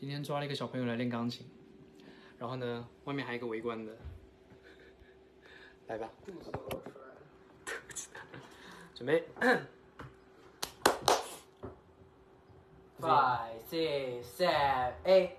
今天抓了一个小朋友来练钢琴，然后呢，外面还有一个围观的，来吧，肚子都露出来了。准备。Five, six, seven, eight.